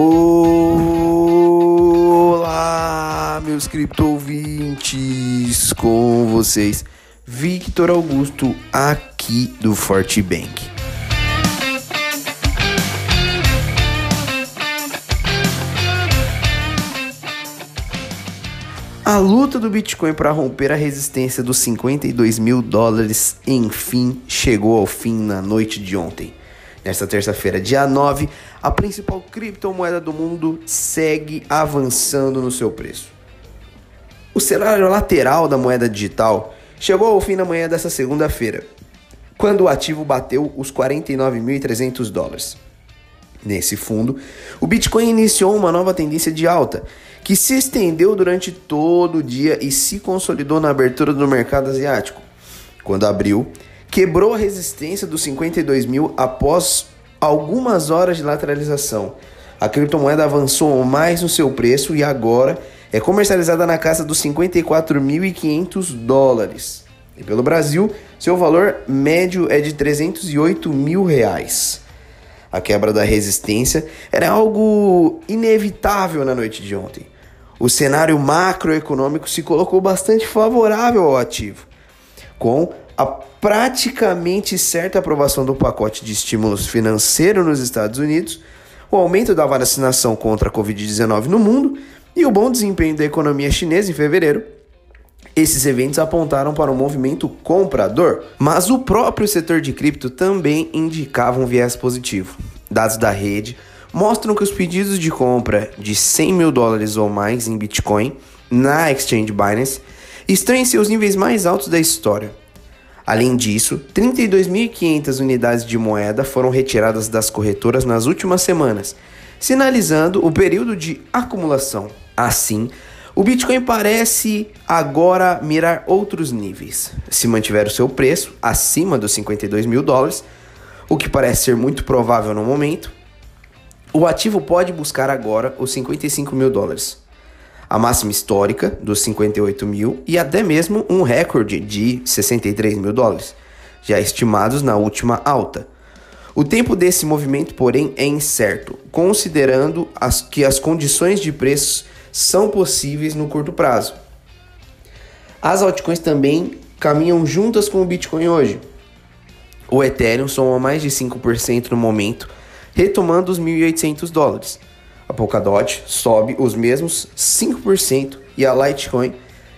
Olá, meus criptovintes, com vocês, Victor Augusto, aqui do Forte Bank. A luta do Bitcoin para romper a resistência dos 52 mil dólares, enfim, chegou ao fim na noite de ontem. Nesta terça-feira, dia 9, a principal criptomoeda do mundo segue avançando no seu preço. O cenário lateral da moeda digital chegou ao fim na manhã dessa segunda-feira, quando o ativo bateu os 49.300 dólares. Nesse fundo, o Bitcoin iniciou uma nova tendência de alta, que se estendeu durante todo o dia e se consolidou na abertura do mercado asiático. Quando abriu, quebrou a resistência dos 52 mil após algumas horas de lateralização. A criptomoeda avançou mais no seu preço e agora é comercializada na casa dos 54.500 dólares. E pelo Brasil, seu valor médio é de 308 mil reais. A quebra da resistência era algo inevitável na noite de ontem. O cenário macroeconômico se colocou bastante favorável ao ativo, com a praticamente certa aprovação do pacote de estímulos financeiro nos Estados Unidos, o aumento da vacinação contra a Covid-19 no mundo e o bom desempenho da economia chinesa em fevereiro esses eventos apontaram para um movimento comprador, mas o próprio setor de cripto também indicava um viés positivo. Dados da rede mostram que os pedidos de compra de 100 mil dólares ou mais em Bitcoin na Exchange Binance estão em seus níveis mais altos da história. Além disso, 32.500 unidades de moeda foram retiradas das corretoras nas últimas semanas, sinalizando o período de acumulação. Assim, o Bitcoin parece agora mirar outros níveis. Se mantiver o seu preço acima dos 52 mil dólares, o que parece ser muito provável no momento, o ativo pode buscar agora os 55 mil dólares, a máxima histórica dos 58 mil e até mesmo um recorde de 63 mil dólares, já estimados na última alta. O tempo desse movimento, porém, é incerto, considerando as, que as condições de preços são possíveis no curto prazo. As altcoins também caminham juntas com o Bitcoin hoje. O Ethereum soma mais de 5% no momento, retomando os 1.800 dólares. A Polkadot sobe os mesmos 5% e a Litecoin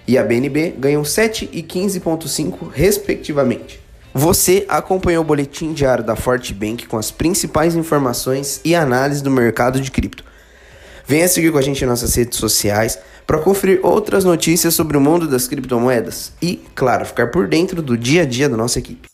e a BNB ganham 7 e 15,5% respectivamente. Você acompanhou o boletim diário da Forte Bank com as principais informações e análises do mercado de cripto. Venha seguir com a gente em nossas redes sociais para conferir outras notícias sobre o mundo das criptomoedas e, claro, ficar por dentro do dia a dia da nossa equipe.